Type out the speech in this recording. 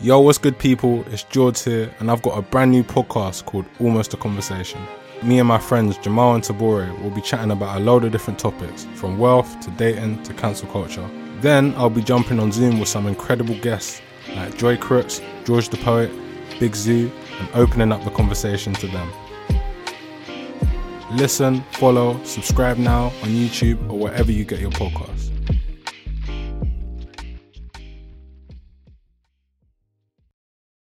Yo, what's good, people? It's George here, and I've got a brand new podcast called Almost a Conversation. Me and my friends Jamal and Tabore will be chatting about a load of different topics, from wealth to dating to cancel culture. Then I'll be jumping on Zoom with some incredible guests like Joy Crookes, George the Poet, Big Zuu, and opening up the conversation to them. Listen, follow, subscribe now on YouTube or wherever you get your podcasts.